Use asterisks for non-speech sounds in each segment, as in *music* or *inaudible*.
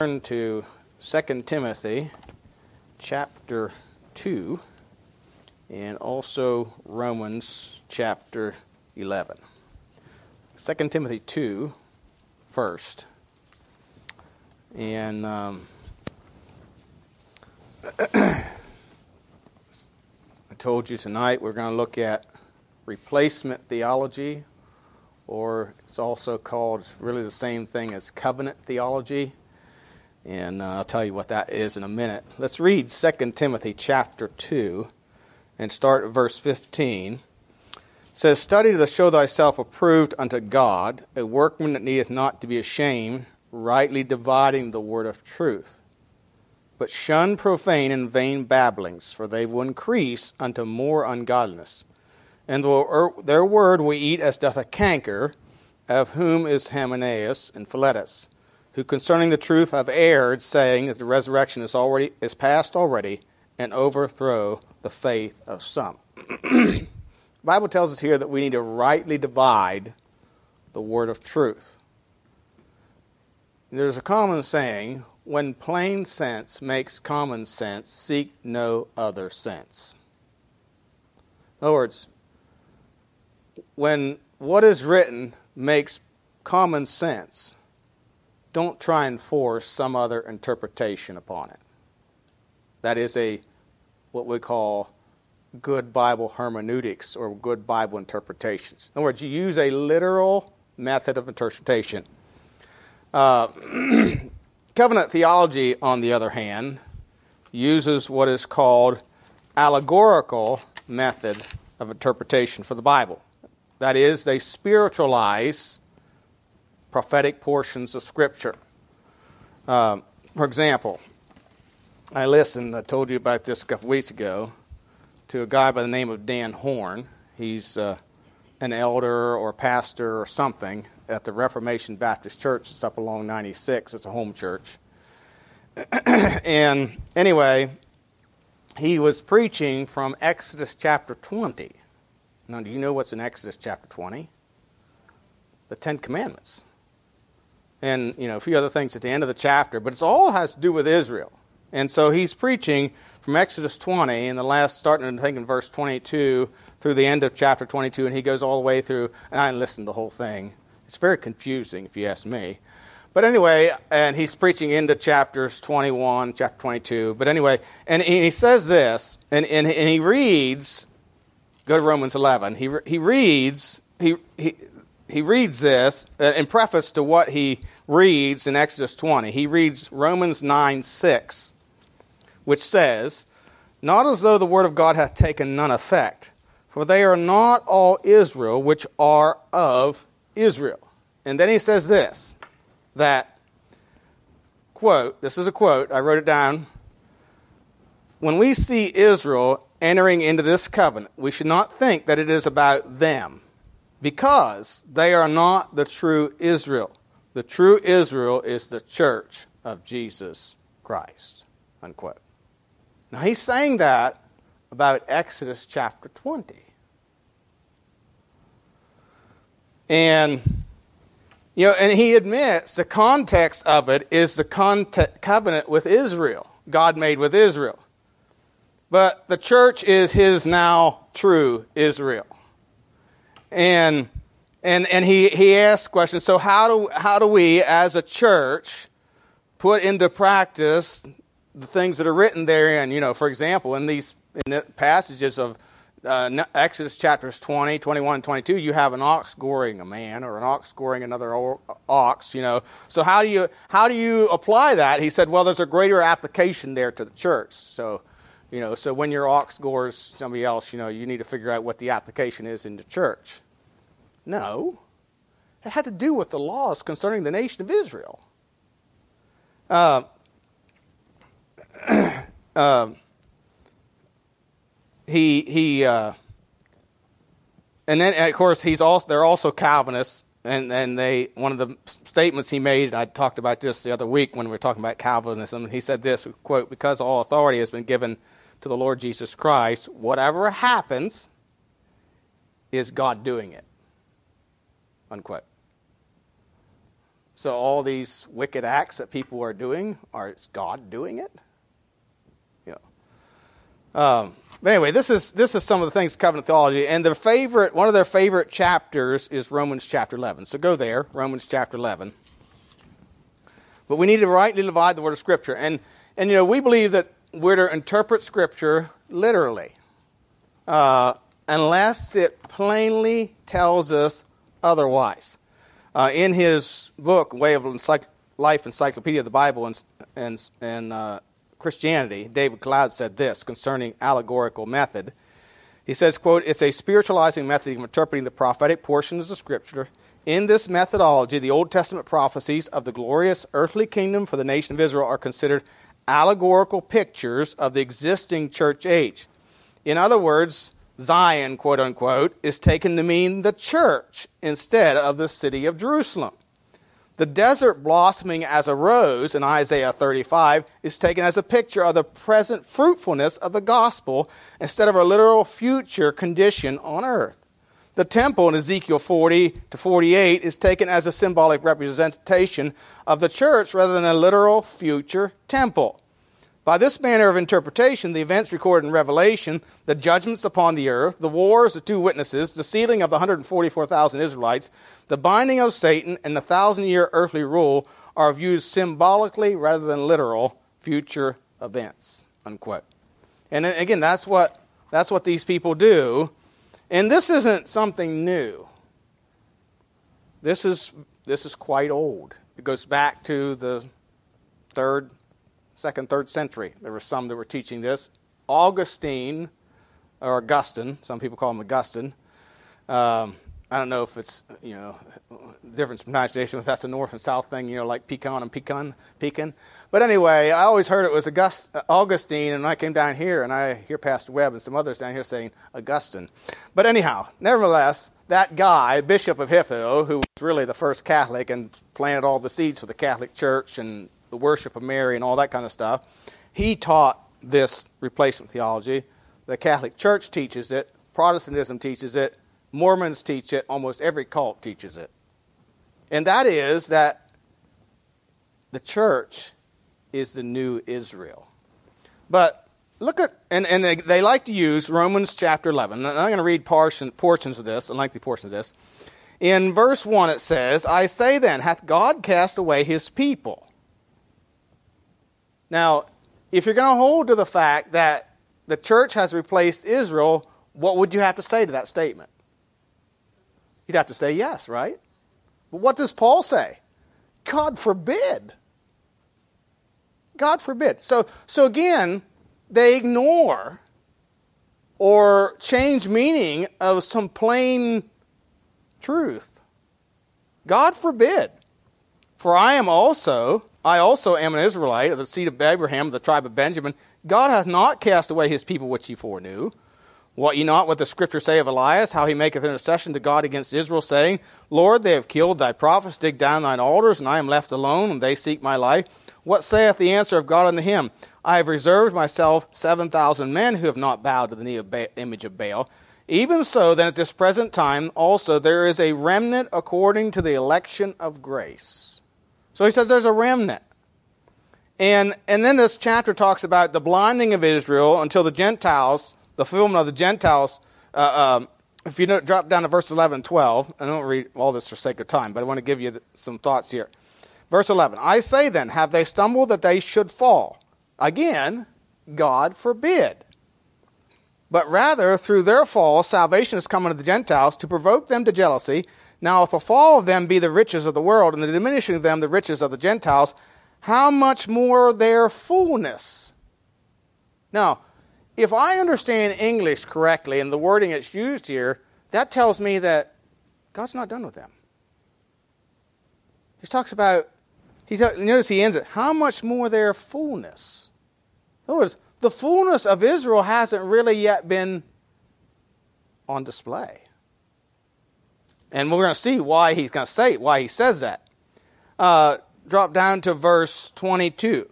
turn to 2 Timothy chapter 2 and also Romans chapter 11. 2 Timothy 2 first. And um, *clears throat* I told you tonight we're going to look at replacement theology, or it's also called really the same thing as covenant theology and uh, I'll tell you what that is in a minute. Let's read 2 Timothy chapter 2 and start at verse 15. It says, Study to show thyself approved unto God, a workman that needeth not to be ashamed, rightly dividing the word of truth. But shun profane and vain babblings, for they will increase unto more ungodliness. And their word we eat as doth a canker, of whom is Hymenaeus and Philetus who concerning the truth have erred, saying that the resurrection is already is past already, and overthrow the faith of some. *clears throat* the Bible tells us here that we need to rightly divide the word of truth. There's a common saying, when plain sense makes common sense, seek no other sense. In other words, when what is written makes common sense, don't try and force some other interpretation upon it. That is a what we call good Bible hermeneutics or good Bible interpretations. In other words, you use a literal method of interpretation. Uh, *clears throat* covenant theology, on the other hand, uses what is called allegorical method of interpretation for the Bible. That is, they spiritualize prophetic portions of Scripture. Um, for example, I listened, I told you about this a couple weeks ago, to a guy by the name of Dan Horn. He's uh, an elder or pastor or something at the Reformation Baptist Church. It's up along 96, it's a home church. *clears throat* and anyway, he was preaching from Exodus chapter 20. Now, do you know what's in Exodus chapter 20? The Ten Commandments and you know a few other things at the end of the chapter, but it's all has to do with Israel. And so he's preaching from Exodus 20 and the last, starting I think in verse 22 through the end of chapter 22, and he goes all the way through. And I listened to the whole thing. It's very confusing, if you ask me. But anyway, and he's preaching into chapters 21, chapter 22. But anyway, and he says this, and, and, and he reads, go to Romans 11. He, he reads, he, he, he reads this uh, in preface to what he reads in Exodus 20. He reads Romans 9 6, which says, Not as though the word of God hath taken none effect, for they are not all Israel which are of Israel. And then he says this that, quote, this is a quote, I wrote it down. When we see Israel entering into this covenant, we should not think that it is about them because they are not the true Israel. The true Israel is the church of Jesus Christ. Unquote. Now he's saying that about Exodus chapter 20. And you know, and he admits the context of it is the covenant with Israel, God made with Israel. But the church is his now true Israel. And and and he he asked questions. So how do how do we as a church put into practice the things that are written therein? You know, for example, in these in the passages of uh, Exodus chapters 20, 21, and 22, you have an ox goring a man or an ox goring another ox, you know. So how do you how do you apply that? He said, well, there's a greater application there to the church. So, you know, so when your ox gores somebody else, you know, you need to figure out what the application is in the church. No. It had to do with the laws concerning the nation of Israel. Uh, *clears throat* uh, he he uh, and then of course he's also they're also Calvinists and and they one of the statements he made I talked about this the other week when we were talking about Calvinism he said this quote because all authority has been given to the Lord Jesus Christ whatever happens is God doing it unquote. So all these wicked acts that people are doing, are it's God doing it? Yeah. Um, but anyway, this is this is some of the things covenant theology, and their favorite one of their favorite chapters is Romans chapter eleven. So go there, Romans chapter eleven. But we need to rightly divide the word of Scripture, and and you know we believe that we're to interpret Scripture literally, uh, unless it plainly tells us otherwise. Uh, in his book, Way of Encycl- Life Encyclopedia of the Bible and, and, and uh, Christianity, David Cloud said this concerning allegorical method. He says, quote, it's a spiritualizing method of interpreting the prophetic portions of Scripture. In this methodology, the Old Testament prophecies of the glorious earthly kingdom for the nation of Israel are considered allegorical pictures of the existing church age. In other words, Zion, quote unquote, is taken to mean the church instead of the city of Jerusalem. The desert blossoming as a rose in Isaiah 35 is taken as a picture of the present fruitfulness of the gospel instead of a literal future condition on earth. The temple in Ezekiel 40 to 48 is taken as a symbolic representation of the church rather than a literal future temple. By this manner of interpretation, the events recorded in Revelation, the judgments upon the earth, the wars, the two witnesses, the sealing of the 144,000 Israelites, the binding of Satan, and the thousand year earthly rule are viewed symbolically rather than literal future events. Unquote. And again, that's what, that's what these people do. And this isn't something new. This is, this is quite old. It goes back to the third, second, third century. There were some that were teaching this. Augustine, or Augustine, some people call him Augustine. Um, I don't know if it's, you know, difference in pronunciation, if that's a north and south thing, you know, like pecan and pecan, pecan. But anyway, I always heard it was August, Augustine, and I came down here and I hear Pastor Webb and some others down here saying Augustine. But anyhow, nevertheless, that guy, Bishop of Hippo, who was really the first Catholic and planted all the seeds for the Catholic Church and the worship of Mary and all that kind of stuff, he taught this replacement theology. The Catholic Church teaches it, Protestantism teaches it, Mormons teach it, almost every cult teaches it. And that is that the church is the new Israel. But look at, and, and they, they like to use Romans chapter 11. And I'm going to read portion, portions of this, lengthy portion of this. In verse 1, it says, I say then, hath God cast away his people? Now, if you're going to hold to the fact that the church has replaced Israel, what would you have to say to that statement? You'd have to say yes, right? But what does Paul say? God forbid. God forbid. So, so again, they ignore or change meaning of some plain truth. God forbid. For I am also, I also am an Israelite of the seed of Abraham, of the tribe of Benjamin. God hath not cast away his people which he foreknew. What ye not what the scriptures say of Elias, how he maketh intercession to God against Israel, saying, Lord, they have killed thy prophets, dig down thine altars, and I am left alone, and they seek my life. What saith the answer of God unto him? I have reserved myself seven thousand men who have not bowed to the knee of ba- image of Baal. Even so, then at this present time also there is a remnant according to the election of grace. So he says there's a remnant. And, and then this chapter talks about the blinding of Israel until the Gentiles, the fulfillment of the Gentiles. Uh, um, if you drop down to verse 11 and 12, I don't read all this for sake of time, but I want to give you some thoughts here. Verse 11 I say then, have they stumbled that they should fall? Again, God forbid. But rather, through their fall, salvation has come unto the Gentiles to provoke them to jealousy. Now, if the fall of them be the riches of the world, and the diminishing of them the riches of the Gentiles, how much more their fullness? Now, if I understand English correctly and the wording that's used here, that tells me that God's not done with them. He talks about, he notice he ends it, how much more their fullness? In other words, the fullness of Israel hasn't really yet been on display. And we're going to see why he's going to say it, why he says that. Uh, drop down to verse 22.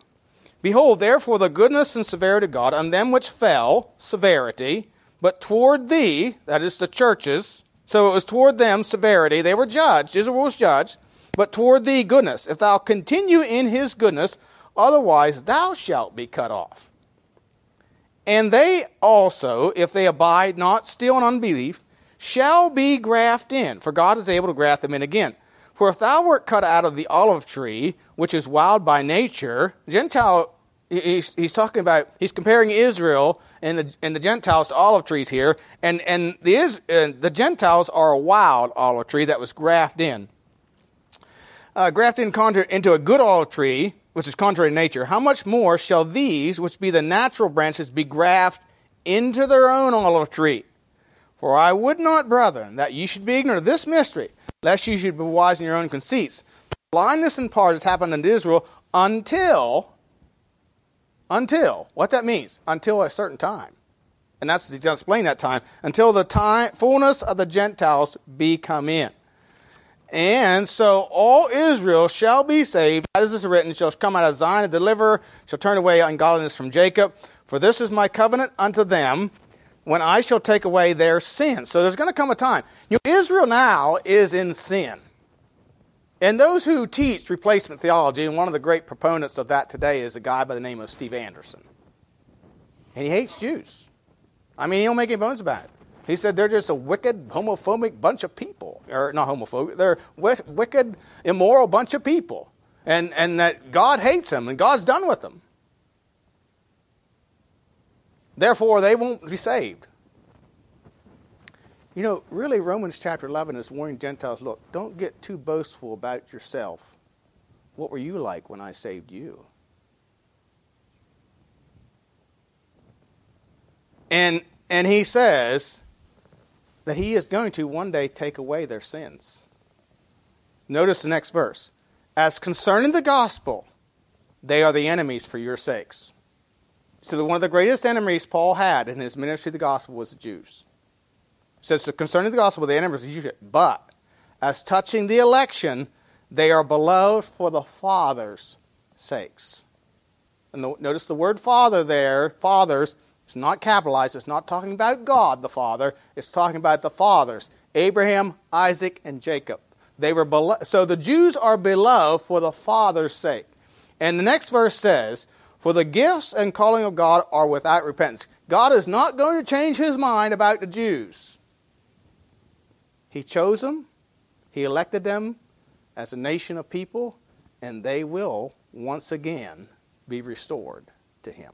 Behold, therefore, the goodness and severity of God on them which fell, severity, but toward thee, that is the churches, so it was toward them severity. They were judged, Israel was judged. but toward thee goodness. If thou continue in his goodness, otherwise thou shalt be cut off. And they also, if they abide not still in unbelief, shall be grafted in, for God is able to graft them in again. For if thou wert cut out of the olive tree, which is wild by nature, Gentile, he's, he's talking about, he's comparing Israel and the, and the Gentiles to olive trees here, and, and the, uh, the Gentiles are a wild olive tree that was grafted in. Uh, grafted in into a good olive tree, which is contrary to nature, how much more shall these, which be the natural branches, be grafted into their own olive tree? For I would not, brethren, that ye should be ignorant of this mystery, lest ye should be wise in your own conceits. Blindness in part has happened unto Israel until, until, what that means, until a certain time. And that's, he's going to explain that time, until the time, fullness of the Gentiles be come in. And so all Israel shall be saved, as is written, shall come out of Zion, a deliver, shall turn away ungodliness from Jacob. For this is my covenant unto them, when I shall take away their sins. So there's going to come a time. You know, Israel now is in sin. And those who teach replacement theology, and one of the great proponents of that today is a guy by the name of Steve Anderson. And he hates Jews. I mean, he don't make any bones about it. He said they're just a wicked, homophobic bunch of people. Or not homophobic, they're wicked, immoral bunch of people. And, and that God hates them and God's done with them. Therefore, they won't be saved. You know, really, Romans chapter 11 is warning Gentiles look, don't get too boastful about yourself. What were you like when I saved you? And, and he says, that he is going to one day take away their sins. Notice the next verse. As concerning the gospel, they are the enemies for your sakes. So, one of the greatest enemies Paul had in his ministry of the gospel was the Jews. Says, concerning the gospel, the enemies of the Jews. But as touching the election, they are beloved for the Father's sakes. And the, notice the word Father there, fathers, it's not capitalized. It's not talking about God the Father. It's talking about the fathers Abraham, Isaac, and Jacob. They were belo- so the Jews are beloved for the Father's sake. And the next verse says, For the gifts and calling of God are without repentance. God is not going to change his mind about the Jews. He chose them, he elected them as a nation of people, and they will once again be restored to him.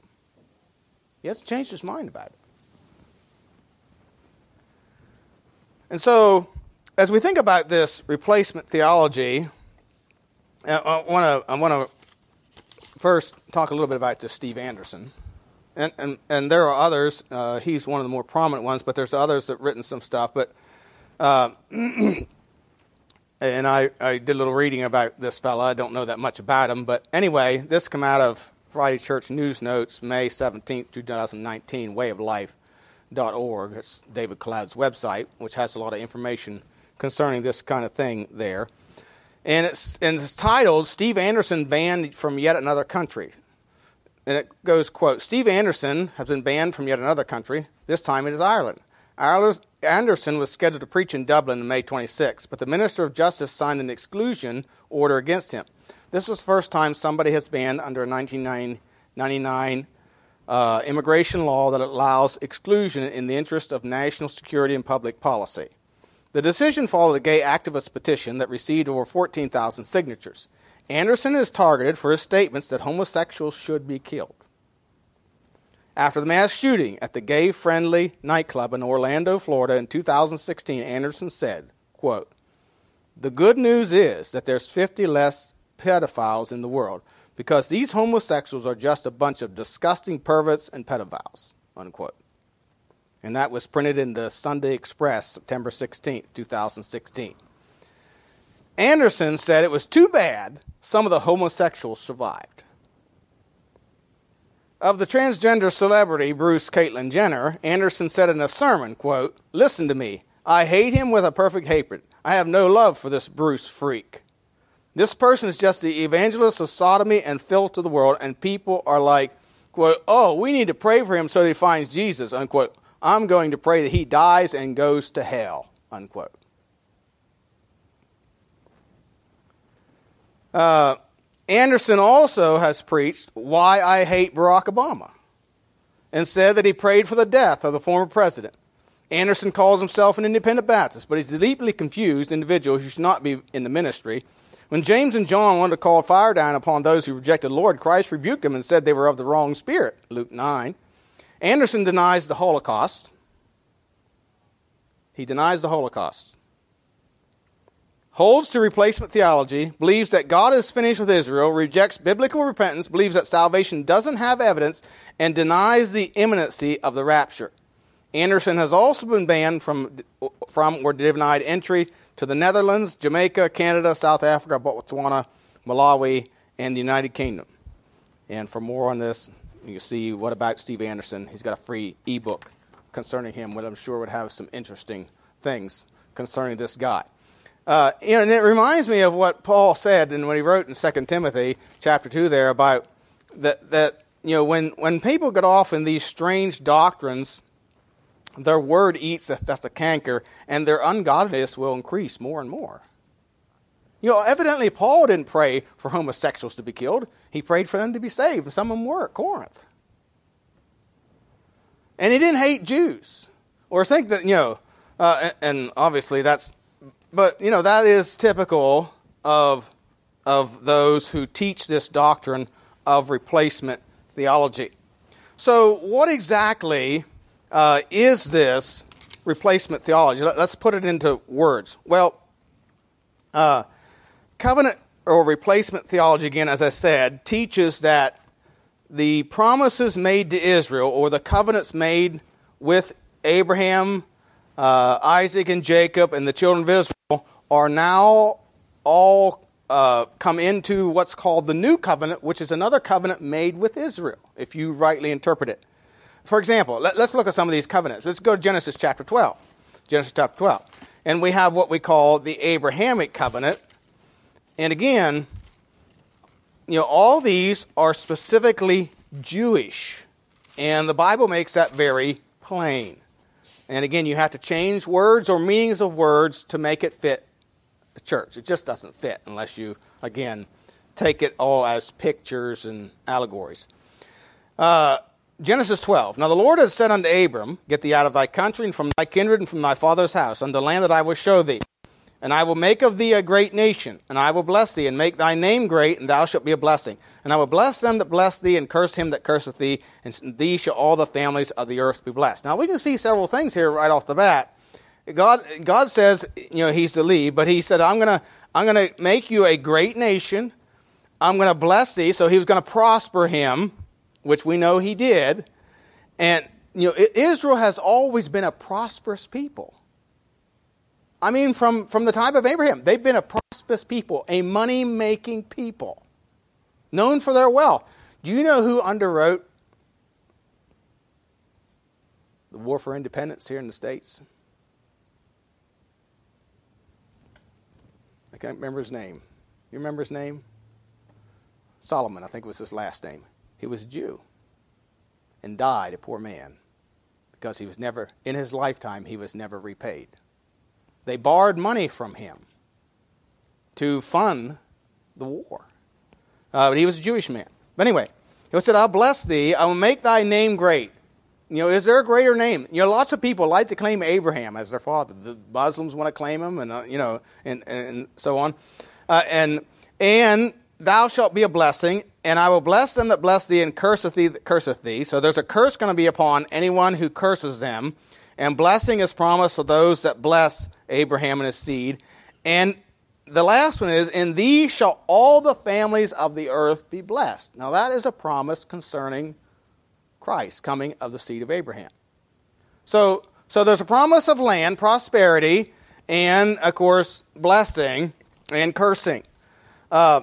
He hasn't changed his mind about it. And so, as we think about this replacement theology, I want to first talk a little bit about this Steve Anderson, and and, and there are others. Uh, he's one of the more prominent ones, but there's others that have written some stuff. But uh, *clears throat* and I I did a little reading about this fella. I don't know that much about him, but anyway, this come out of Friday Church News Notes, May 17, 2019, wayoflife.org. It's David Cloud's website, which has a lot of information concerning this kind of thing there. And it's, and it's titled Steve Anderson Banned from Yet Another Country. And it goes, quote, Steve Anderson has been banned from yet another country. This time it is Ireland. Ireland. Anderson was scheduled to preach in Dublin on May 26, but the Minister of Justice signed an exclusion order against him. This was the first time somebody has banned under a 1999 uh, immigration law that allows exclusion in the interest of national security and public policy. The decision followed a gay activist petition that received over 14,000 signatures. Anderson is targeted for his statements that homosexuals should be killed. After the mass shooting at the gay friendly nightclub in Orlando, Florida in 2016, Anderson said, quote, The good news is that there's 50 less pedophiles in the world because these homosexuals are just a bunch of disgusting perverts and pedophiles, unquote. And that was printed in the Sunday Express, September 16, 2016. Anderson said it was too bad some of the homosexuals survived. Of the transgender celebrity Bruce Caitlyn Jenner, Anderson said in a sermon, quote, Listen to me. I hate him with a perfect hatred. I have no love for this Bruce freak. This person is just the evangelist of sodomy and filth to the world, and people are like, quote, oh, we need to pray for him so that he finds Jesus, unquote. I'm going to pray that he dies and goes to hell, unquote. Uh, Anderson also has preached why I hate Barack Obama and said that he prayed for the death of the former president. Anderson calls himself an independent Baptist, but he's a deeply confused individual who should not be in the ministry. When James and John wanted to call fire down upon those who rejected the Lord, Christ rebuked them and said they were of the wrong spirit. Luke 9. Anderson denies the Holocaust. He denies the Holocaust holds to replacement theology, believes that God is finished with Israel, rejects biblical repentance, believes that salvation doesn't have evidence, and denies the imminency of the rapture. Anderson has also been banned from, from or denied entry to the Netherlands, Jamaica, Canada, South Africa, Botswana, Malawi, and the United Kingdom. And for more on this, you can see what about Steve Anderson. He's got a free ebook concerning him, which I'm sure would have some interesting things concerning this guy. Uh, you know, and it reminds me of what Paul said and when he wrote in 2 Timothy chapter 2 there about that, that you know, when, when people get off in these strange doctrines, their word eats just a canker, and their ungodliness will increase more and more. You know, evidently Paul didn't pray for homosexuals to be killed. He prayed for them to be saved, and some of them were at Corinth. And he didn't hate Jews or think that, you know, uh, and obviously that's but you know that is typical of of those who teach this doctrine of replacement theology. So, what exactly uh, is this replacement theology? Let's put it into words. Well, uh, covenant or replacement theology, again, as I said, teaches that the promises made to Israel or the covenants made with Abraham, uh, Isaac, and Jacob, and the children of Israel are now all uh, come into what's called the new covenant, which is another covenant made with Israel, if you rightly interpret it. For example, let, us look at some of these covenants. Let's go to Genesis chapter 12. Genesis chapter 12. And we have what we call the Abrahamic covenant. And again, you know, all these are specifically Jewish. And the Bible makes that very plain. And again, you have to change words or meanings of words to make it fit the church. It just doesn't fit unless you, again, take it all as pictures and allegories. Uh, Genesis 12. Now the Lord has said unto Abram, Get thee out of thy country and from thy kindred and from thy father's house, unto the land that I will show thee. And I will make of thee a great nation, and I will bless thee, and make thy name great, and thou shalt be a blessing. And I will bless them that bless thee, and curse him that curseth thee, and thee shall all the families of the earth be blessed. Now we can see several things here right off the bat. God, God says, you know, He's the lead, but He said, I'm gonna, I'm gonna make you a great nation. I'm gonna bless thee. So He was gonna prosper him, which we know He did. And you know, Israel has always been a prosperous people. I mean, from, from the time of Abraham, they've been a prosperous people, a money making people, known for their wealth. Do you know who underwrote the War for Independence here in the States? I can't remember his name. You remember his name? Salomon, I think was his last name. He was a Jew and died a poor man because he was never, in his lifetime, he was never repaid. They borrowed money from him to fund the war. Uh, but he was a Jewish man. But anyway, he said, I'll bless thee, I will make thy name great. You know, is there a greater name? You know, lots of people like to claim Abraham as their father. The Muslims want to claim him, and uh, you know, and, and so on. Uh, and and thou shalt be a blessing, and I will bless them that bless thee, and curseth thee that curseth thee. So there's a curse going to be upon anyone who curses them, and blessing is promised to those that bless Abraham and his seed. And the last one is, In thee shall all the families of the earth be blessed. Now, that is a promise concerning Christ coming of the seed of Abraham. So, so there's a promise of land, prosperity, and, of course, blessing and cursing. Uh,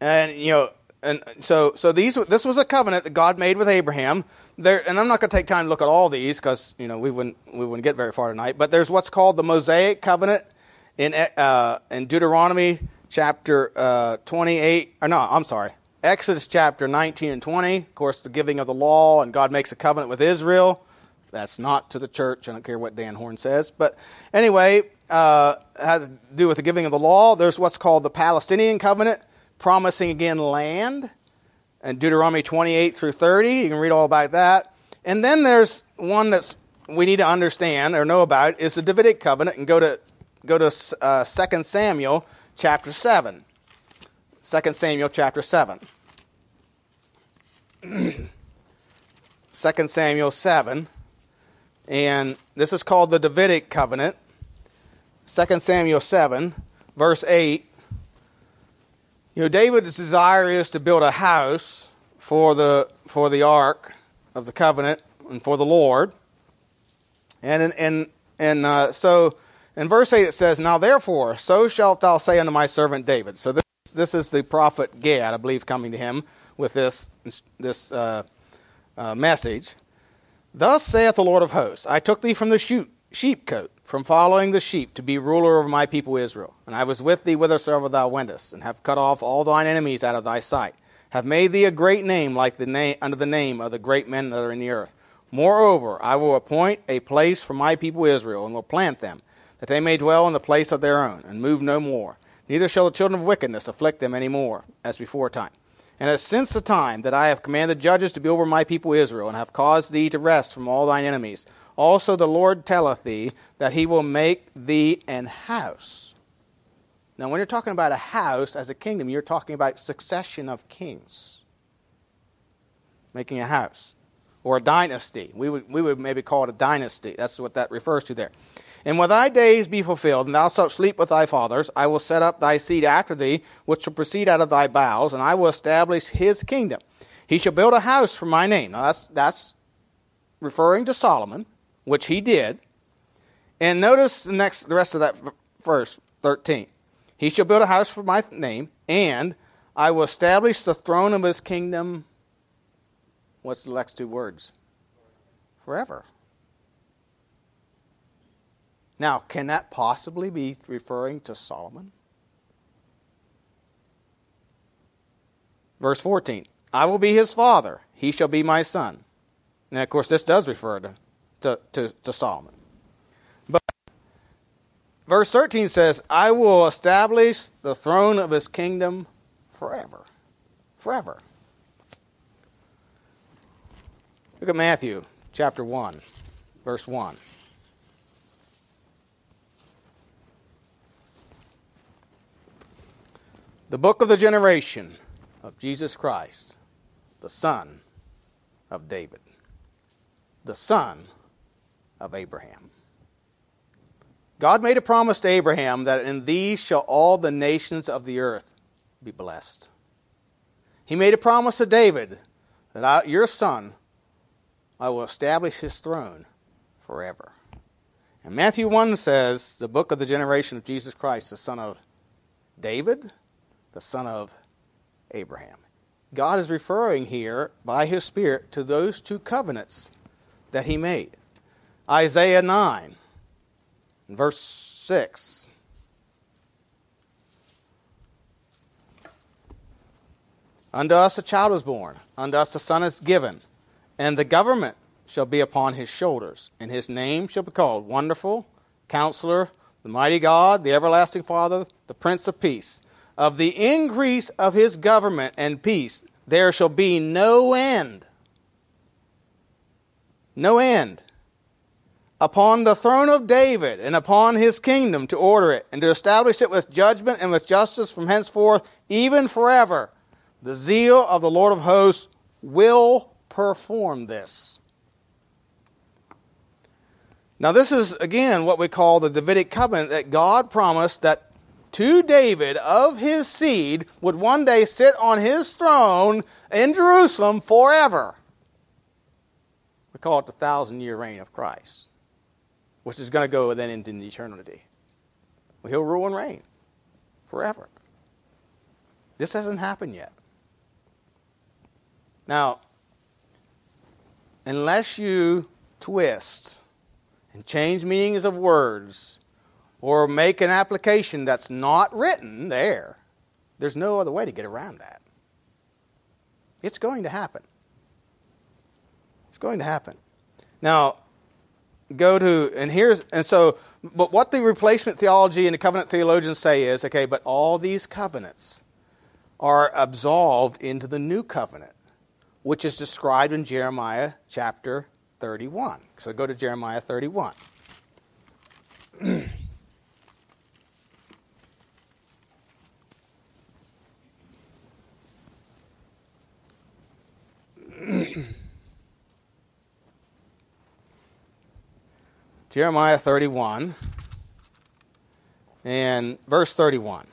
and, you know, and so, so these, this was a covenant that God made with Abraham there, and I'm not going to take time to look at all these because you know we wouldn't we wouldn't get very far tonight. But there's what's called the Mosaic covenant in uh, in Deuteronomy chapter uh, 28. Or no, I'm sorry, Exodus chapter 19 and 20. Of course, the giving of the law, and God makes a covenant with Israel That's not to the church. I don't care what Dan Horn says. But anyway, uh, has to do with the giving of the law. There's what's called the Palestinian covenant, promising again land, and Deuteronomy 28 through 30. You can read all about that. And then there's one that's we need to understand or know about is the Davidic covenant, and go to go to uh, 2 Samuel chapter 7. 2 Samuel chapter 7. *clears throat* 2 Samuel 7. And this is called the Davidic covenant. 2 Samuel 7, verse 8. You know, David's desire is to build a house for the, for the ark of the covenant and for the Lord. And, and, and uh, so in verse 8 it says, Now therefore, so shalt thou say unto my servant David. So this, this is the prophet Gad, I believe, coming to him with this, this uh, uh, message. Thus saith the Lord of hosts I took thee from the sheep, sheepcote, from following the sheep, to be ruler over my people Israel. And I was with thee whithersoever thou wentest, and have cut off all thine enemies out of thy sight, have made thee a great name like the name under the name of the great men that are in the earth. Moreover, I will appoint a place for my people Israel, and will plant them, that they may dwell in the place of their own, and move no more. Neither shall the children of wickedness afflict them any more, as before time. And as since the time that I have commanded judges to be over my people Israel, and have caused thee to rest from all thine enemies, also the Lord telleth thee that he will make thee an house. Now, when you're talking about a house as a kingdom, you're talking about succession of kings. Making a house. Or a dynasty. We would, we would maybe call it a dynasty. That's what that refers to there. And when thy days be fulfilled, and thou shalt sleep with thy fathers, I will set up thy seed after thee, which shall proceed out of thy bowels, and I will establish his kingdom. He shall build a house for my name. Now that's, that's referring to Solomon, which he did. And notice the next, the rest of that verse, 13. He shall build a house for my name, and I will establish the throne of his kingdom. What's the next two words? Forever. Now, can that possibly be referring to Solomon? Verse 14 I will be his father, he shall be my son. Now, of course, this does refer to, to, to, to Solomon. But verse 13 says, I will establish the throne of his kingdom forever. Forever. Look at Matthew chapter 1, verse 1. The book of the generation of Jesus Christ, the son of David, the son of Abraham. God made a promise to Abraham that in thee shall all the nations of the earth be blessed. He made a promise to David that I, your son, I will establish his throne forever. And Matthew 1 says, the book of the generation of Jesus Christ, the son of David, the son of Abraham. God is referring here by his Spirit to those two covenants that he made. Isaiah 9, verse 6. Unto us a child is born, unto us a son is given, and the government shall be upon his shoulders, and his name shall be called Wonderful, Counselor, the Mighty God, the Everlasting Father, the Prince of Peace of the increase of his government and peace, there shall be no end. No end. Upon the throne of David and upon his kingdom to order it and to establish it with judgment and with justice from henceforth, even forever. The zeal of the Lord of hosts will perform this. Now, this is again what we call the Davidic covenant that God promised that to David of his seed would one day sit on his throne in Jerusalem forever. We call it the thousand year reign of Christ, which is going to go then into eternity. Well, he'll rule and reign forever. This hasn't happened yet. Now, unless you twist and change meanings of words, or make an application that's not written there, there's no other way to get around that. It's going to happen. It's going to happen. Now, go to, and here's, and so, but what the replacement theology and the covenant theologians say is, okay, but all these covenants are absolved into the new covenant, which is described in Jeremiah chapter 31. So go to Jeremiah 31. *clears throat* *clears throat* Jeremiah 31 and verse 31.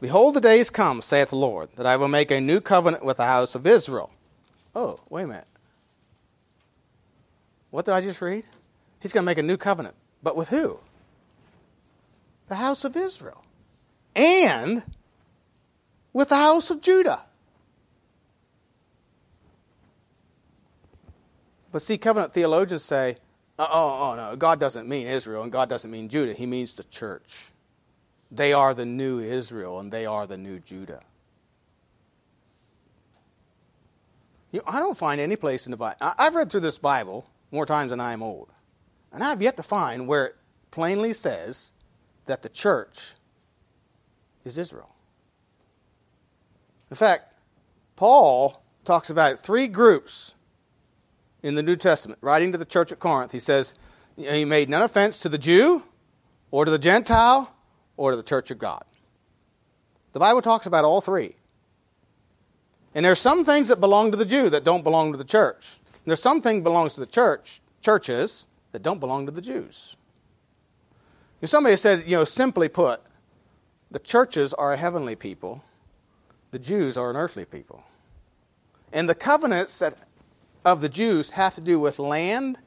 Behold, the days come, saith the Lord, that I will make a new covenant with the house of Israel. Oh, wait a minute. What did I just read? He's going to make a new covenant. But with who? The house of Israel. And with the house of Judah. But see, covenant theologians say, oh, oh, no, God doesn't mean Israel and God doesn't mean Judah. He means the church. They are the new Israel and they are the new Judah. You know, I don't find any place in the Bible. I've read through this Bible more times than I am old. And I've yet to find where it plainly says that the church is Israel. In fact, Paul talks about three groups in the New Testament, writing to the church at Corinth. He says, He made none offense to the Jew, or to the Gentile, or to the church of God. The Bible talks about all three. And there's some things that belong to the Jew that don't belong to the church. And there's some things belongs to the church, churches, that don't belong to the Jews. somebody said, you know, simply put, the churches are a heavenly people, the Jews are an earthly people. And the covenants that of the Jews have to do with land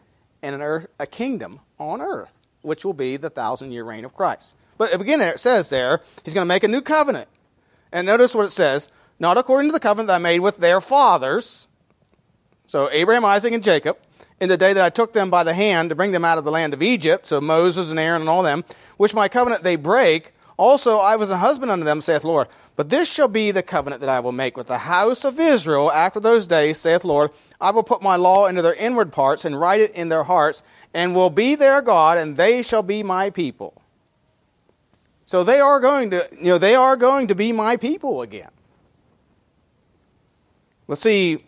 and an earth, a kingdom on earth, which will be the thousand year reign of Christ. But again, it says there, he's going to make a new covenant. And notice what it says not according to the covenant that I made with their fathers, so Abraham, Isaac, and Jacob, in the day that I took them by the hand to bring them out of the land of Egypt, so Moses and Aaron and all them, which my covenant they break. Also, I was a husband unto them, saith Lord. But this shall be the covenant that I will make with the house of Israel after those days, saith the Lord. I will put my law into their inward parts and write it in their hearts, and will be their God, and they shall be my people. So they are going to, you know, they are going to be my people again. Let's see,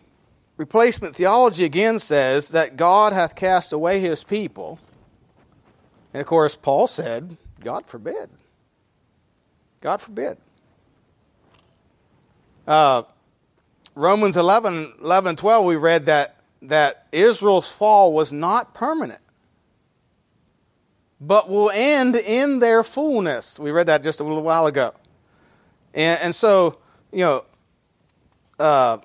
replacement theology again says that God hath cast away his people. And of course, Paul said, God forbid. God forbid. Uh, Romans 11, 11 12, we read that, that Israel's fall was not permanent, but will end in their fullness. We read that just a little while ago. And, and so, you know, uh,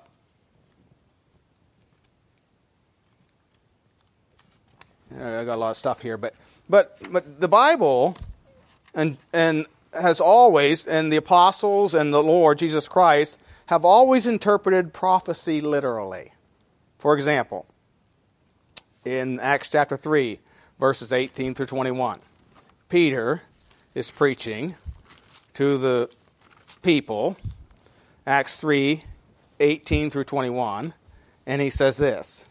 I got a lot of stuff here, but but but the Bible and and has always and the apostles and the Lord Jesus Christ have always interpreted prophecy literally. For example, in Acts chapter 3, verses 18 through 21, Peter is preaching to the people, Acts 3, 18 through 21, and he says this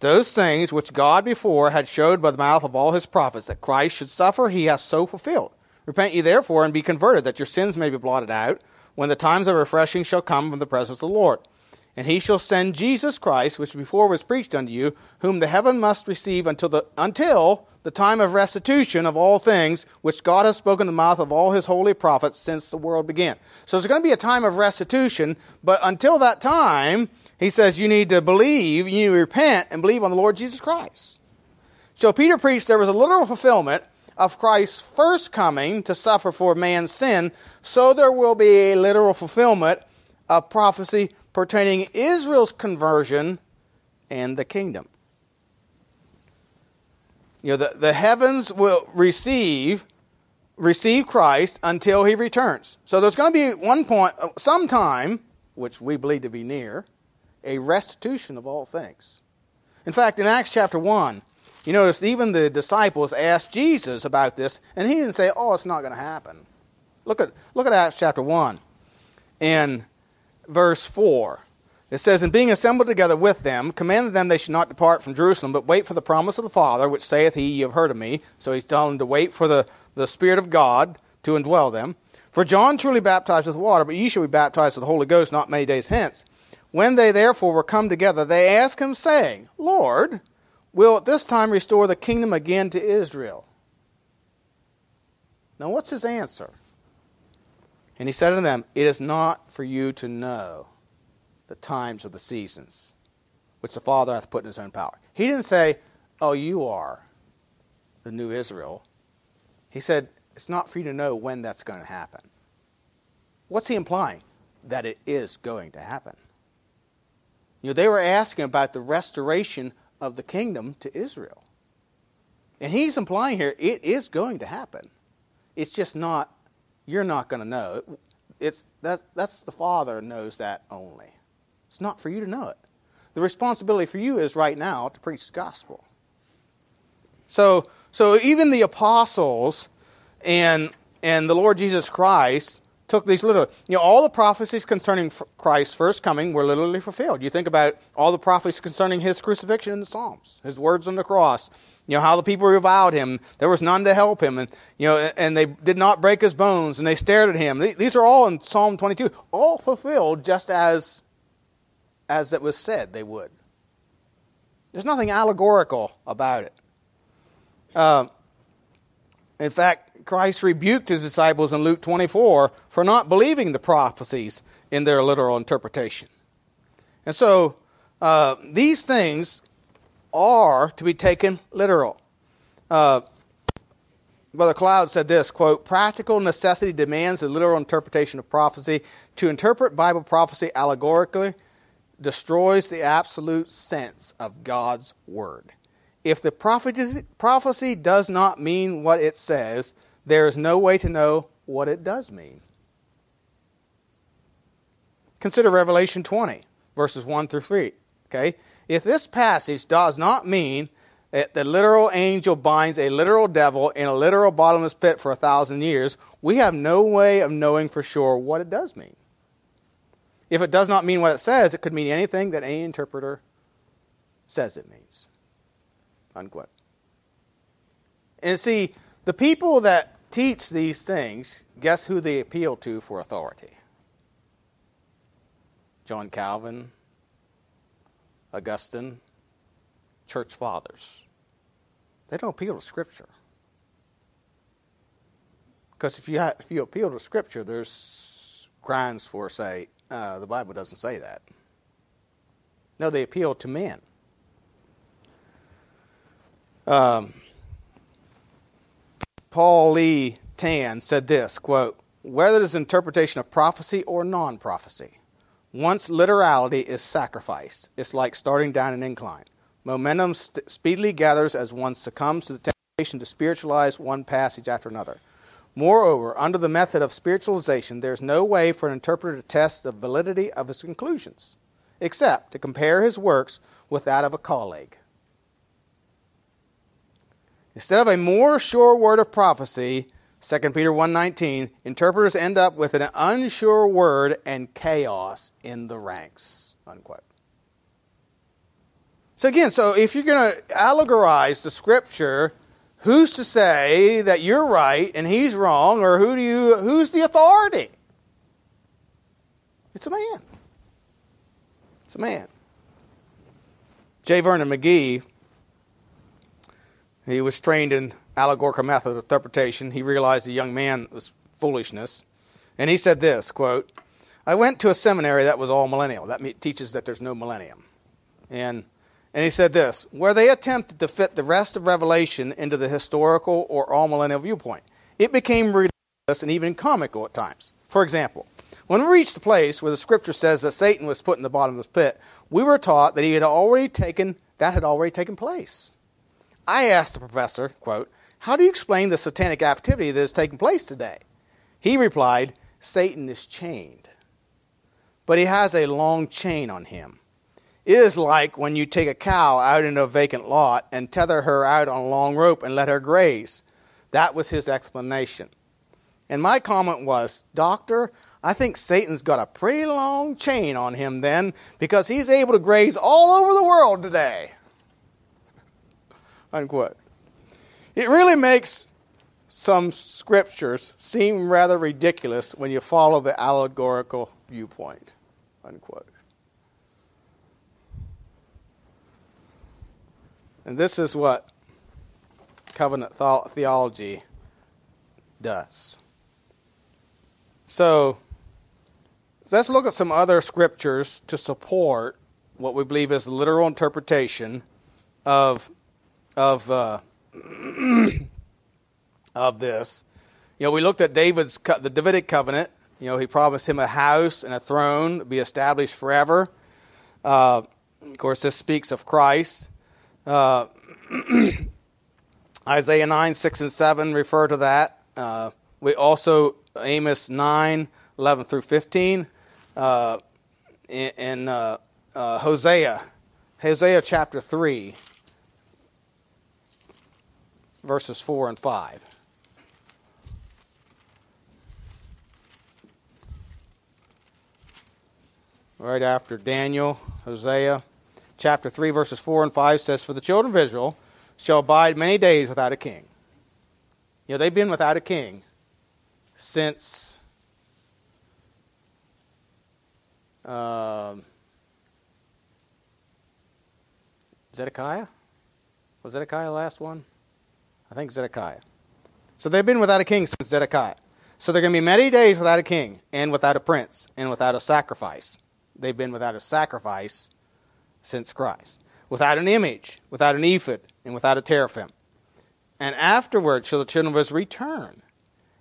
those things which God before had showed by the mouth of all his prophets that Christ should suffer, he has so fulfilled. Repent ye therefore and be converted, that your sins may be blotted out, when the times of refreshing shall come from the presence of the Lord. And he shall send Jesus Christ, which before was preached unto you, whom the heaven must receive until the, until the time of restitution of all things, which God has spoken in the mouth of all his holy prophets since the world began. So there's going to be a time of restitution, but until that time, he says you need to believe, you need to repent and believe on the Lord Jesus Christ. So Peter preached there was a literal fulfillment of Christ's first coming to suffer for man's sin, so there will be a literal fulfillment of prophecy pertaining Israel's conversion and the kingdom. You know, the, the heavens will receive receive Christ until he returns. So there's going to be one point, uh, some time, which we believe to be near, a restitution of all things. In fact, in Acts chapter 1, you notice even the disciples asked Jesus about this, and he didn't say, Oh, it's not going to happen. Look at, look at Acts chapter 1 in verse 4. It says, And being assembled together with them, commanded them they should not depart from Jerusalem, but wait for the promise of the Father, which saith he, Ye have heard of me. So he's telling them to wait for the, the Spirit of God to indwell them. For John truly baptized with water, but ye shall be baptized with the Holy Ghost not many days hence. When they therefore were come together, they asked him, saying, Lord, will at this time restore the kingdom again to Israel? Now, what's his answer? And he said unto them, It is not for you to know the times or the seasons which the Father hath put in his own power. He didn't say, Oh, you are the new Israel. He said, It's not for you to know when that's going to happen. What's he implying? That it is going to happen. You know, they were asking about the restoration of the kingdom to Israel. And he's implying here it is going to happen. It's just not, you're not going to know. It's, that, that's the Father knows that only. It's not for you to know it. The responsibility for you is right now to preach the gospel. So, so even the apostles and, and the Lord Jesus Christ took these literally. You know, all the prophecies concerning Christ's first coming were literally fulfilled. You think about all the prophecies concerning his crucifixion in the Psalms, his words on the cross, you know, how the people reviled him. There was none to help him. And, you know, and they did not break his bones and they stared at him. These are all in Psalm 22, all fulfilled just as, as it was said they would. There's nothing allegorical about it. Uh, in fact, Christ rebuked his disciples in Luke 24 for not believing the prophecies in their literal interpretation. And so, uh, these things are to be taken literal. Uh, Brother Cloud said this quote, practical necessity demands the literal interpretation of prophecy. To interpret Bible prophecy allegorically destroys the absolute sense of God's word. If the prophecy does not mean what it says, there is no way to know what it does mean. Consider Revelation 20, verses 1 through 3. Okay? If this passage does not mean that the literal angel binds a literal devil in a literal bottomless pit for a thousand years, we have no way of knowing for sure what it does mean. If it does not mean what it says, it could mean anything that any interpreter says it means. Unquote. And see, the people that teach these things, guess who they appeal to for authority? John Calvin, Augustine, church fathers. They don't appeal to Scripture. Because if you, ha- if you appeal to Scripture, there's grounds for, say, uh, the Bible doesn't say that. No, they appeal to men. Um, Paul Lee Tan said this quote, whether it is interpretation of prophecy or non prophecy, once literality is sacrificed, it's like starting down an incline. Momentum st- speedily gathers as one succumbs to the temptation to spiritualize one passage after another. Moreover, under the method of spiritualization, there is no way for an interpreter to test the validity of his conclusions, except to compare his works with that of a colleague. Instead of a more sure word of prophecy, 2 Peter 1:19, interpreters end up with an unsure word and chaos in the ranks. Unquote. So again, so if you're going to allegorize the scripture, who's to say that you're right and he's wrong or who do you who's the authority? It's a man. It's a man. J. Vernon McGee, he was trained in allegorical method of interpretation, he realized the young man was foolishness. And he said this, quote, I went to a seminary that was amillennial. That teaches that there's no millennium. And, and he said this, where they attempted to fit the rest of Revelation into the historical or amillennial viewpoint. It became ridiculous and even comical at times. For example, when we reached the place where the scripture says that Satan was put in the bottom of the pit, we were taught that he had already taken that had already taken place. I asked the professor, quote, how do you explain the satanic activity that is taking place today? He replied, Satan is chained, but he has a long chain on him. It is like when you take a cow out into a vacant lot and tether her out on a long rope and let her graze. That was his explanation. And my comment was, Doctor, I think Satan's got a pretty long chain on him then because he's able to graze all over the world today. Unquote. It really makes some scriptures seem rather ridiculous when you follow the allegorical viewpoint. Unquote. And this is what covenant theology does. So, so let's look at some other scriptures to support what we believe is literal interpretation of of uh, *clears throat* of this. You know, we looked at David's the Davidic covenant. You know, he promised him a house and a throne to be established forever. Uh, of course, this speaks of Christ. Uh, *clears throat* Isaiah 9, 6, and 7 refer to that. Uh, we also, Amos 9, 11 through 15 uh, in, in uh, uh, Hosea, Hosea chapter 3, verses 4 and 5. Right after Daniel, Hosea chapter 3, verses 4 and 5 says, For the children of Israel shall abide many days without a king. You know, they've been without a king since Um, Zedekiah? Was Zedekiah the last one? I think Zedekiah. So they've been without a king since Zedekiah. So they're going to be many days without a king, and without a prince, and without a sacrifice. They've been without a sacrifice since Christ. Without an image, without an ephod, and without a teraphim. And afterward shall the children of Israel return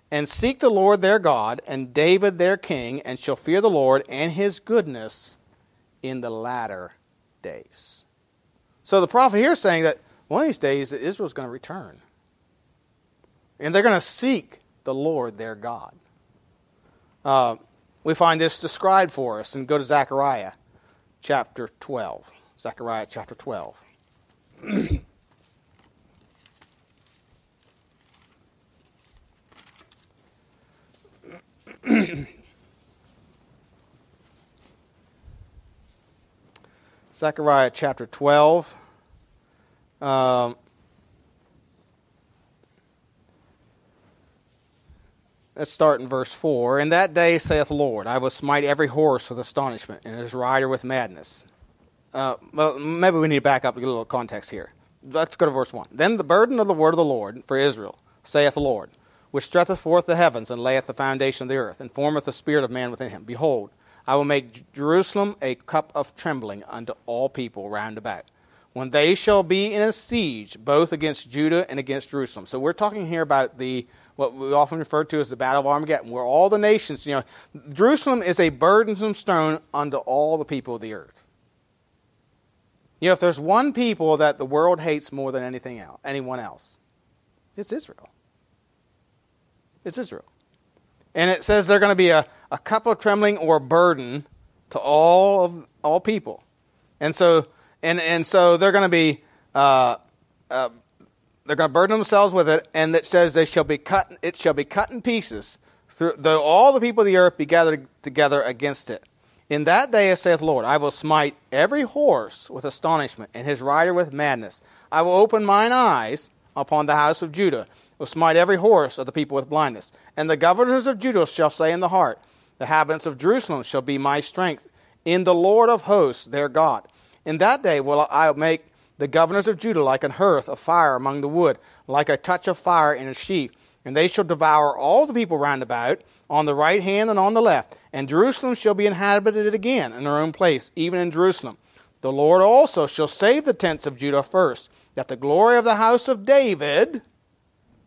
and seek the Lord their God and David their king, and shall fear the Lord and his goodness in the latter days. So the prophet here is saying that one of these days Israel's going to return. And they're going to seek the Lord their God. Uh, we find this described for us and go to Zechariah chapter 12. Zechariah chapter 12. *clears throat* Zechariah chapter 12. Um, let's start in verse 4. In that day, saith the Lord, I will smite every horse with astonishment, and his rider with madness. Uh, well, maybe we need to back up get a little context here. Let's go to verse 1. Then the burden of the word of the Lord for Israel, saith the Lord which stretcheth forth the heavens, and layeth the foundation of the earth, and formeth the spirit of man within him. Behold, I will make Jerusalem a cup of trembling unto all people round about, when they shall be in a siege, both against Judah and against Jerusalem. So we're talking here about the what we often refer to as the Battle of Armageddon, where all the nations, you know, Jerusalem is a burdensome stone unto all the people of the earth. You know, if there's one people that the world hates more than anything else, anyone else, it's Israel. It's Israel. And it says they're going to be a, a cup of trembling or burden to all of all people. And so and and so they're going to be uh, uh, they're going to burden themselves with it, and it says they shall be cut. It shall be cut in pieces. Through, though all the people of the earth be gathered together against it. In that day, saith Lord, I will smite every horse with astonishment, and his rider with madness. I will open mine eyes upon the house of Judah, will smite every horse of the people with blindness. And the governors of Judah shall say in the heart, The inhabitants of Jerusalem shall be my strength in the Lord of hosts, their God. In that day will I make the governors of Judah like an hearth of fire among the wood, like a touch of fire in a sheep. And they shall devour all the people round about, on the right hand and on the left. And Jerusalem shall be inhabited again in her own place, even in Jerusalem. The Lord also shall save the tents of Judah first, that the glory of the house of David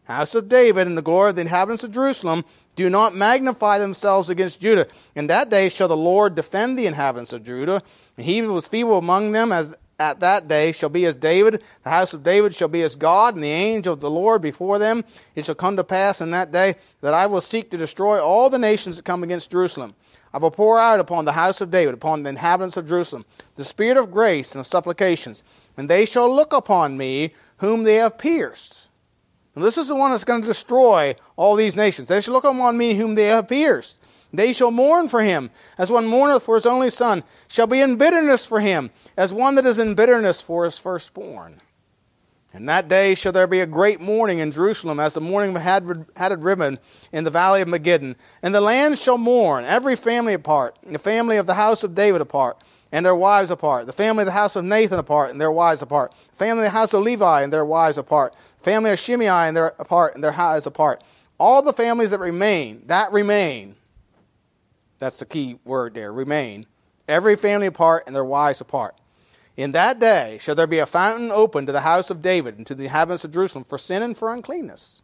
house of David, and the glory of the inhabitants of Jerusalem, do not magnify themselves against Judah. In that day shall the Lord defend the inhabitants of Judah, and he was feeble among them as at that day shall be as David, the house of David shall be as God, and the angel of the Lord before them. It shall come to pass in that day that I will seek to destroy all the nations that come against Jerusalem. I will pour out upon the house of David, upon the inhabitants of Jerusalem, the spirit of grace and of supplications, and they shall look upon me whom they have pierced and this is the one that's going to destroy all these nations. They shall look upon me whom they have pierced. They shall mourn for him, as one mourneth for his only son, shall be in bitterness for him, as one that is in bitterness for his firstborn. And that day shall there be a great mourning in Jerusalem, as the mourning of Hadadrimmon in the valley of Megiddon. And the land shall mourn, every family apart, the family of the house of David apart, and their wives apart, the family of the house of Nathan apart, and their wives apart, the family of the house of Levi and their wives apart, the family of Shimei and their apart, and their wives apart. All the families that remain, that remain, that's the key word there, remain, every family apart and their wives apart. In that day shall there be a fountain open to the house of David and to the inhabitants of Jerusalem for sin and for uncleanness.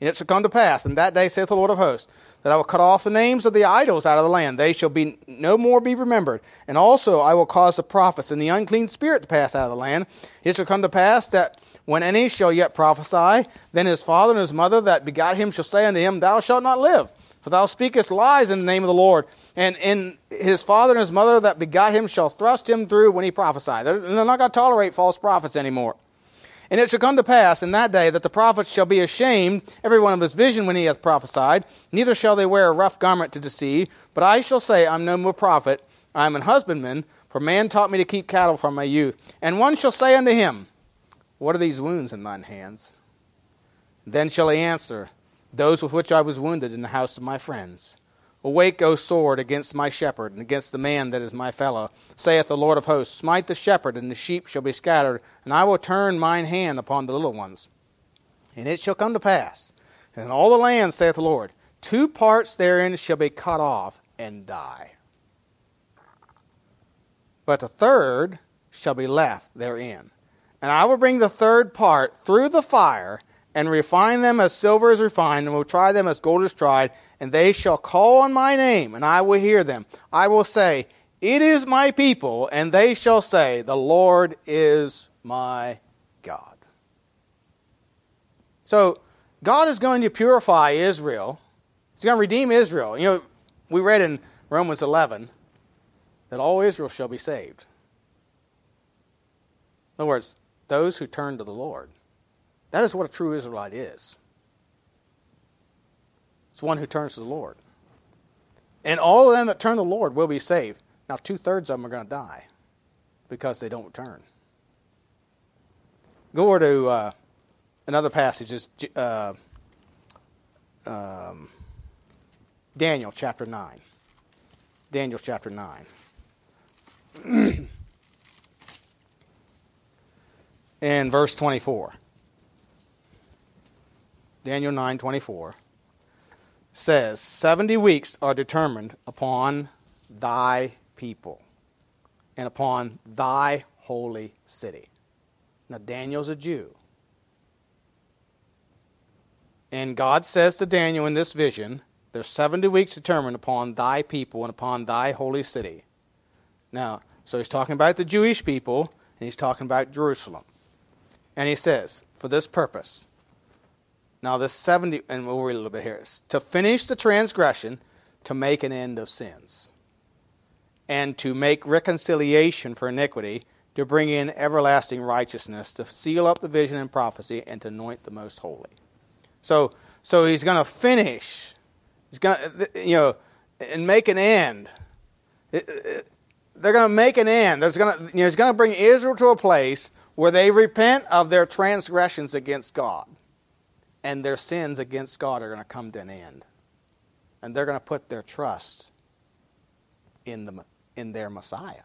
And it shall come to pass in that day, saith the Lord of hosts, that I will cut off the names of the idols out of the land. They shall be no more be remembered. And also I will cause the prophets and the unclean spirit to pass out of the land. It shall come to pass that when any shall yet prophesy, then his father and his mother that begot him shall say unto him, Thou shalt not live, for thou speakest lies in the name of the Lord. And in his father and his mother that begot him shall thrust him through when he prophesied. They're not going to tolerate false prophets anymore. And it shall come to pass in that day that the prophets shall be ashamed, every one of his vision when he hath prophesied. Neither shall they wear a rough garment to deceive. But I shall say, I'm no more prophet. I am an husbandman, for man taught me to keep cattle from my youth. And one shall say unto him, What are these wounds in thine hands? Then shall he answer, Those with which I was wounded in the house of my friends. Awake, O sword, against my shepherd, and against the man that is my fellow, saith the Lord of hosts. Smite the shepherd, and the sheep shall be scattered, and I will turn mine hand upon the little ones. And it shall come to pass, and in all the land, saith the Lord, two parts therein shall be cut off and die. But the third shall be left therein. And I will bring the third part through the fire, and refine them as silver is refined, and will try them as gold is tried and they shall call on my name, and I will hear them. I will say, It is my people, and they shall say, The Lord is my God. So, God is going to purify Israel. He's going to redeem Israel. You know, we read in Romans 11 that all Israel shall be saved. In other words, those who turn to the Lord. That is what a true Israelite is. It's one who turns to the Lord. And all of them that turn to the Lord will be saved. Now, two thirds of them are going to die because they don't turn. Go over to uh, another passage, is uh, um, Daniel chapter 9. Daniel chapter 9. *clears throat* and verse 24. Daniel 9:24 says 70 weeks are determined upon thy people and upon thy holy city. Now, Daniel's a Jew. And God says to Daniel in this vision, there's 70 weeks determined upon thy people and upon thy holy city. Now, so he's talking about the Jewish people, and he's talking about Jerusalem. And he says, for this purpose, now, this 70, and we'll read a little bit here, to finish the transgression, to make an end of sins, and to make reconciliation for iniquity, to bring in everlasting righteousness, to seal up the vision and prophecy, and to anoint the most holy. So, so he's going to finish. He's going to, you know, and make an end. they're going to make an end. There's going to, you know, he's going to bring Israel to a place where they repent of their transgressions against God and their sins against God are going to come to an end. And they're going to put their trust in, the, in their Messiah.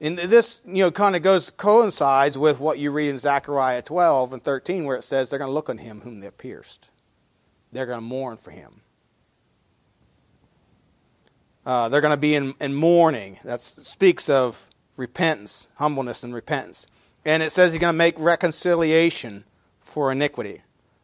And this, you know, kind of goes coincides with what you read in Zechariah 12 and 13, where it says they're going to look on him whom they pierced. They're going to mourn for him. Uh, they're going to be in, in mourning. That speaks of repentance, humbleness, and repentance. And it says he's going to make reconciliation for iniquity.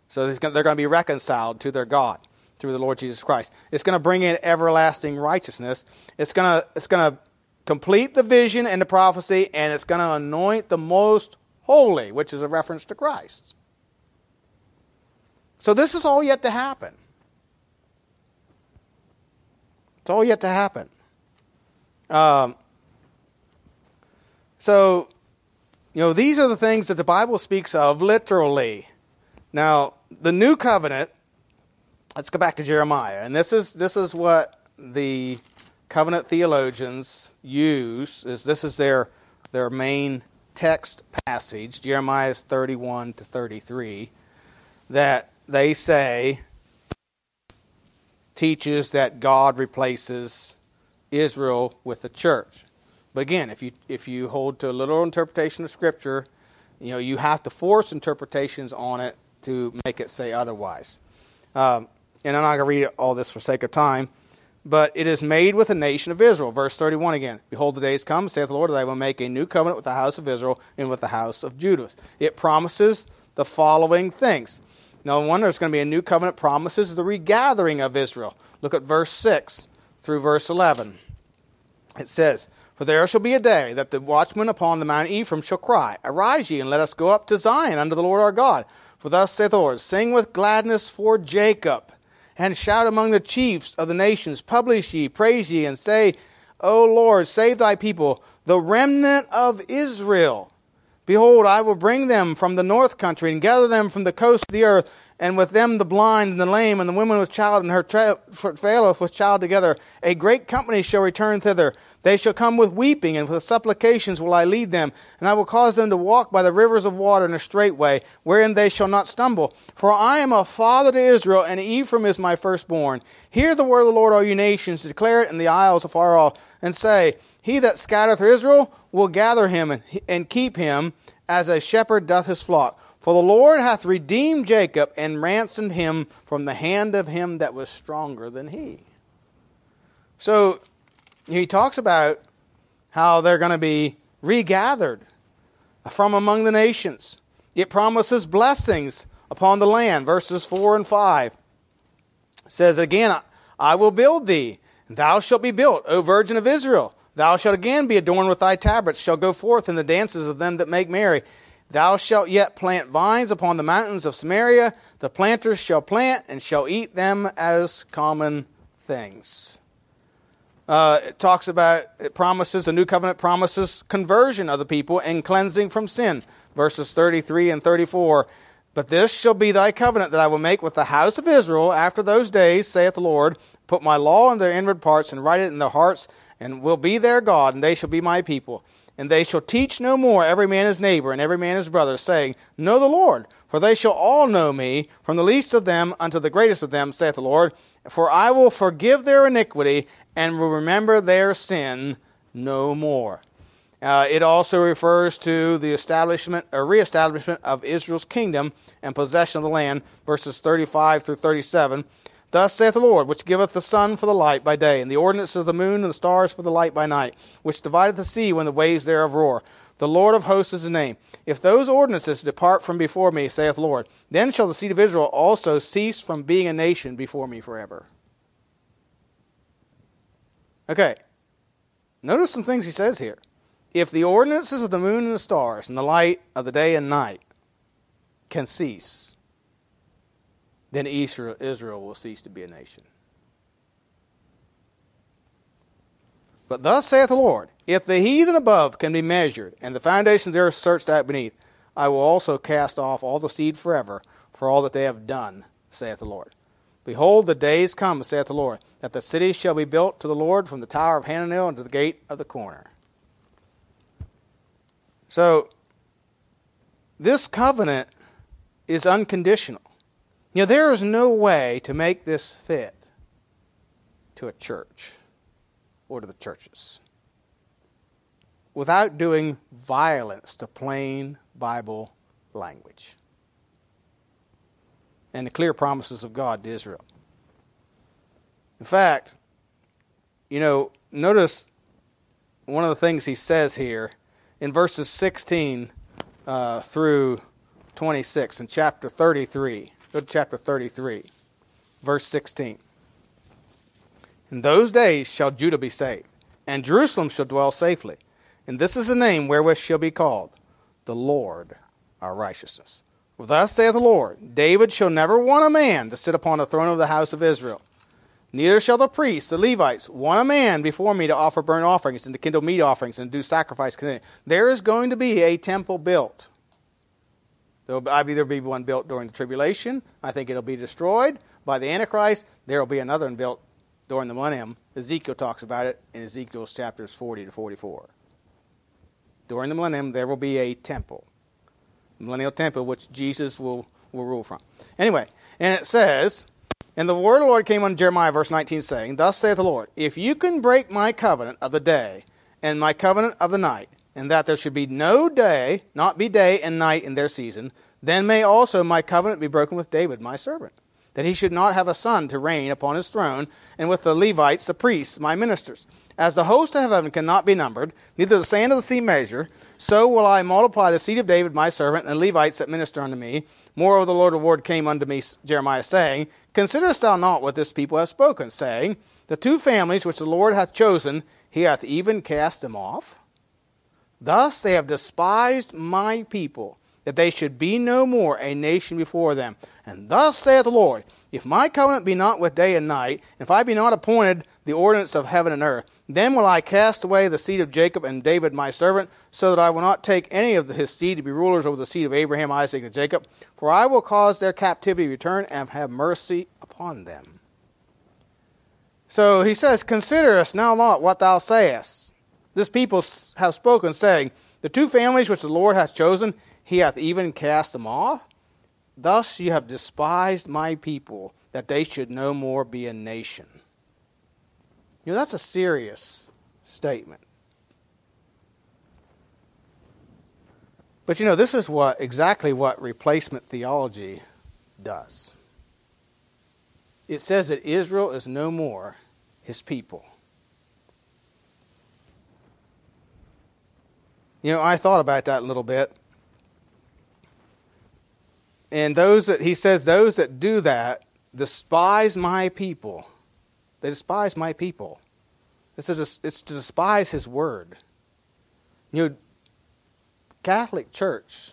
So they're going to be reconciled to their God through the Lord Jesus Christ. It's going to bring in everlasting righteousness. It's going to, it's going to complete the vision and the prophecy, and it's going to anoint the most holy, which is a reference to Christ. So this is all yet to happen. It's all yet to happen. Um, so you know, these are the things that the Bible speaks of literally. Now, the new covenant let's go back to Jeremiah. And this is, this is what the covenant theologians use. Is This is their, their main text passage, Jeremiah 31 to 33, that they say teaches that God replaces Israel with the church. But again, if you if you hold to a literal interpretation of Scripture, you know you have to force interpretations on it to make it say otherwise. Um, and I'm not going to read all this for sake of time, but it is made with the nation of Israel. Verse 31 again. Behold, the days come, saith the Lord, that I will make a new covenant with the house of Israel and with the house of Judah. It promises the following things. Now, one, there's going to be a new covenant promises the regathering of Israel. Look at verse 6 through verse 11. It says, For there shall be a day that the watchman upon the mount Ephraim shall cry, Arise ye, and let us go up to Zion unto the Lord our God. For thus saith the Lord, Sing with gladness for Jacob, and shout among the chiefs of the nations. Publish ye, praise ye, and say, O Lord, save thy people, the remnant of Israel. Behold, I will bring them from the north country and gather them from the coast of the earth, and with them the blind and the lame and the woman with child and her travaileth with child together. A great company shall return thither. They shall come with weeping, and with supplications will I lead them. And I will cause them to walk by the rivers of water in a straight way, wherein they shall not stumble. For I am a father to Israel, and Ephraim is my firstborn. Hear the word of the Lord, all you nations, declare it in the isles afar off, and say, He that scattereth Israel will gather him and, and keep him as a shepherd doth his flock. For the Lord hath redeemed Jacob and ransomed him from the hand of him that was stronger than he. So he talks about how they're going to be regathered from among the nations. It promises blessings upon the land. Verses 4 and 5 says again, I will build thee, and thou shalt be built, O virgin of Israel. Thou shalt again be adorned with thy tabrets, shall go forth in the dances of them that make merry. Thou shalt yet plant vines upon the mountains of Samaria. The planters shall plant and shall eat them as common things. Uh, it talks about, it promises, the new covenant promises conversion of the people and cleansing from sin. Verses 33 and 34. But this shall be thy covenant that I will make with the house of Israel after those days, saith the Lord. Put my law in their inward parts and write it in their hearts and will be their God, and they shall be my people. And they shall teach no more every man his neighbor and every man his brother, saying, Know the Lord, for they shall all know me, from the least of them unto the greatest of them, saith the Lord. For I will forgive their iniquity and will remember their sin no more. Uh, it also refers to the establishment or reestablishment of Israel's kingdom and possession of the land, verses 35 through 37. Thus saith the Lord, which giveth the sun for the light by day, and the ordinance of the moon and the stars for the light by night, which divideth the sea when the waves thereof roar. The Lord of hosts is his name. If those ordinances depart from before me, saith the Lord, then shall the seed of Israel also cease from being a nation before me forever. Okay. Notice some things he says here. If the ordinances of the moon and the stars and the light of the day and night can cease, then Israel will cease to be a nation. But thus saith the Lord, if the heathen above can be measured, and the foundations thereof searched out beneath, I will also cast off all the seed forever for all that they have done, saith the Lord. Behold, the days come, saith the Lord, that the city shall be built to the Lord from the tower of Hananel unto the gate of the corner. So, this covenant is unconditional. You know, there is no way to make this fit to a church or to the churches without doing violence to plain Bible language and the clear promises of God to Israel. In fact, you know, notice one of the things he says here in verses 16 uh, through 26 in chapter 33. Go to chapter 33, verse 16. In those days shall Judah be saved, and Jerusalem shall dwell safely. And this is the name wherewith shall be called the Lord our righteousness. For thus saith the Lord David shall never want a man to sit upon the throne of the house of Israel. Neither shall the priests, the Levites, want a man before me to offer burnt offerings and to kindle meat offerings and do sacrifice. There is going to be a temple built. There'll either be one built during the tribulation. I think it'll be destroyed, by the Antichrist, there will be another one built during the millennium. Ezekiel talks about it in Ezekiel's chapters 40 to 44. During the millennium, there will be a temple, millennial temple, which Jesus will, will rule from. Anyway, and it says, And the word of the Lord came on Jeremiah, verse 19, saying, Thus saith the Lord, If you can break my covenant of the day and my covenant of the night, and that there should be no day, not be day and night in their season, then may also my covenant be broken with David, my servant, that he should not have a son to reign upon his throne, and with the Levites, the priests, my ministers. As the host of heaven cannot be numbered, neither the sand of the sea measure, so will I multiply the seed of David my servant, and the Levites that minister unto me. Moreover, the Lord of Lord came unto me, Jeremiah, saying, Considerest thou not what this people have spoken, saying, The two families which the Lord hath chosen, he hath even cast them off? Thus they have despised my people, that they should be no more a nation before them. And thus saith the Lord, If my covenant be not with day and night, if I be not appointed the ordinance of heaven and earth, then will I cast away the seed of Jacob and David my servant, so that I will not take any of his seed to be rulers over the seed of Abraham, Isaac, and Jacob. For I will cause their captivity to return and have mercy upon them. So he says, Consider us now not what thou sayest this people have spoken, saying, The two families which the Lord hath chosen, he hath even cast them off. Thus you have despised my people, that they should no more be a nation. You know, that's a serious statement. But you know, this is what exactly what replacement theology does. It says that Israel is no more his people. You know, I thought about that a little bit. And those that, he says, those that do that despise my people. They despise my people. It's to, it's to despise his word. You know, Catholic Church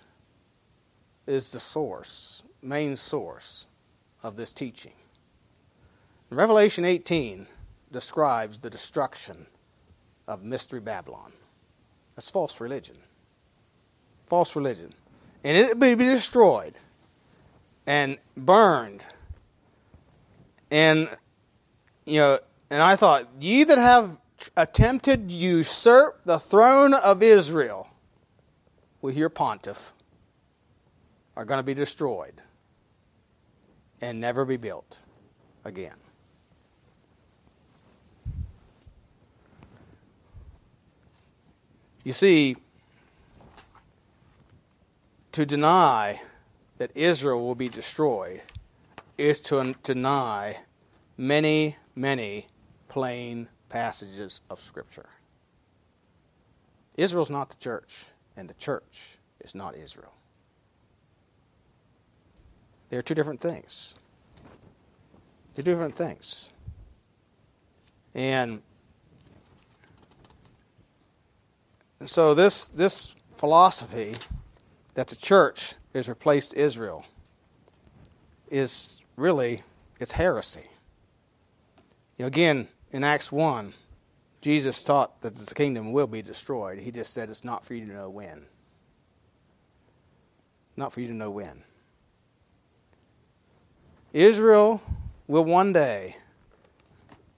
is the source, main source of this teaching. Revelation 18 describes the destruction of Mystery Babylon. That's false religion. False religion. And it will be destroyed and burned. And, you know, and I thought, ye that have attempted usurp the throne of Israel with your pontiff are going to be destroyed and never be built again. You see, to deny that Israel will be destroyed is to deny many, many plain passages of Scripture. Israel's not the church, and the church is not Israel. They're two different things. They're two different things. And so this this philosophy that the church has replaced Israel is really it's heresy. You know, again, in Acts 1, Jesus taught that the kingdom will be destroyed. He just said it's not for you to know when. Not for you to know when. Israel will one day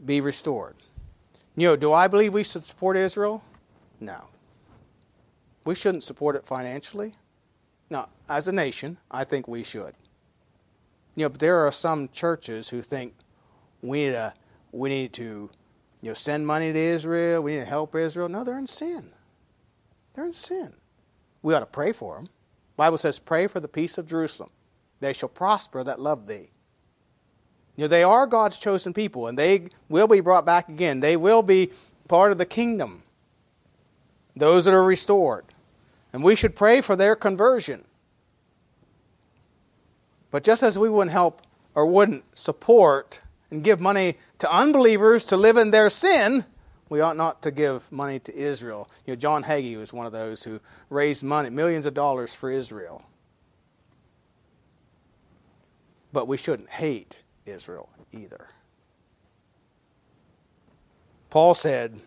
be restored. You know, do I believe we should support Israel? No. We shouldn't support it financially. No, as a nation, I think we should. You know, but there are some churches who think we need to, we need to you know, send money to Israel, we need to help Israel. No, they're in sin. They're in sin. We ought to pray for them. The Bible says, Pray for the peace of Jerusalem. They shall prosper that love thee. You know, they are God's chosen people, and they will be brought back again. They will be part of the kingdom. Those that are restored. And we should pray for their conversion. But just as we wouldn't help or wouldn't support and give money to unbelievers to live in their sin, we ought not to give money to Israel. You know, John Hagee was one of those who raised money, millions of dollars for Israel. But we shouldn't hate Israel either. Paul said,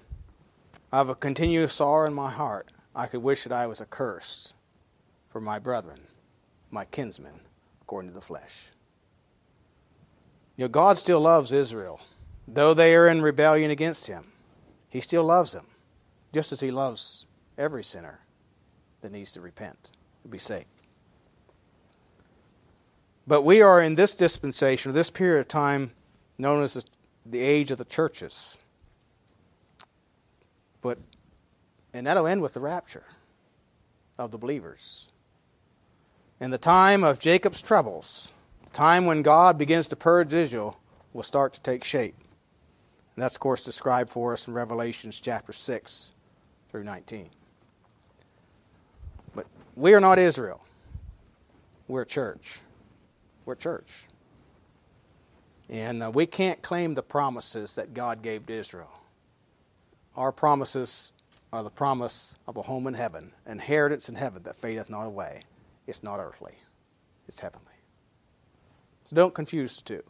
I have a continuous sorrow in my heart I could wish that I was accursed for my brethren, my kinsmen, according to the flesh. You know, God still loves Israel. Though they are in rebellion against him, he still loves them, just as he loves every sinner that needs to repent to be saved. But we are in this dispensation, or this period of time, known as the age of the churches. But, and that'll end with the rapture of the believers. In the time of Jacob's troubles, the time when God begins to purge Israel, will start to take shape. And that's, of course, described for us in Revelations chapter 6 through 19. But we are not Israel. We're a church. We're a church. And uh, we can't claim the promises that God gave to Israel. Our promises are the promise of a home in heaven, inheritance in heaven that fadeth not away. It's not earthly, it's heavenly. So don't confuse the two.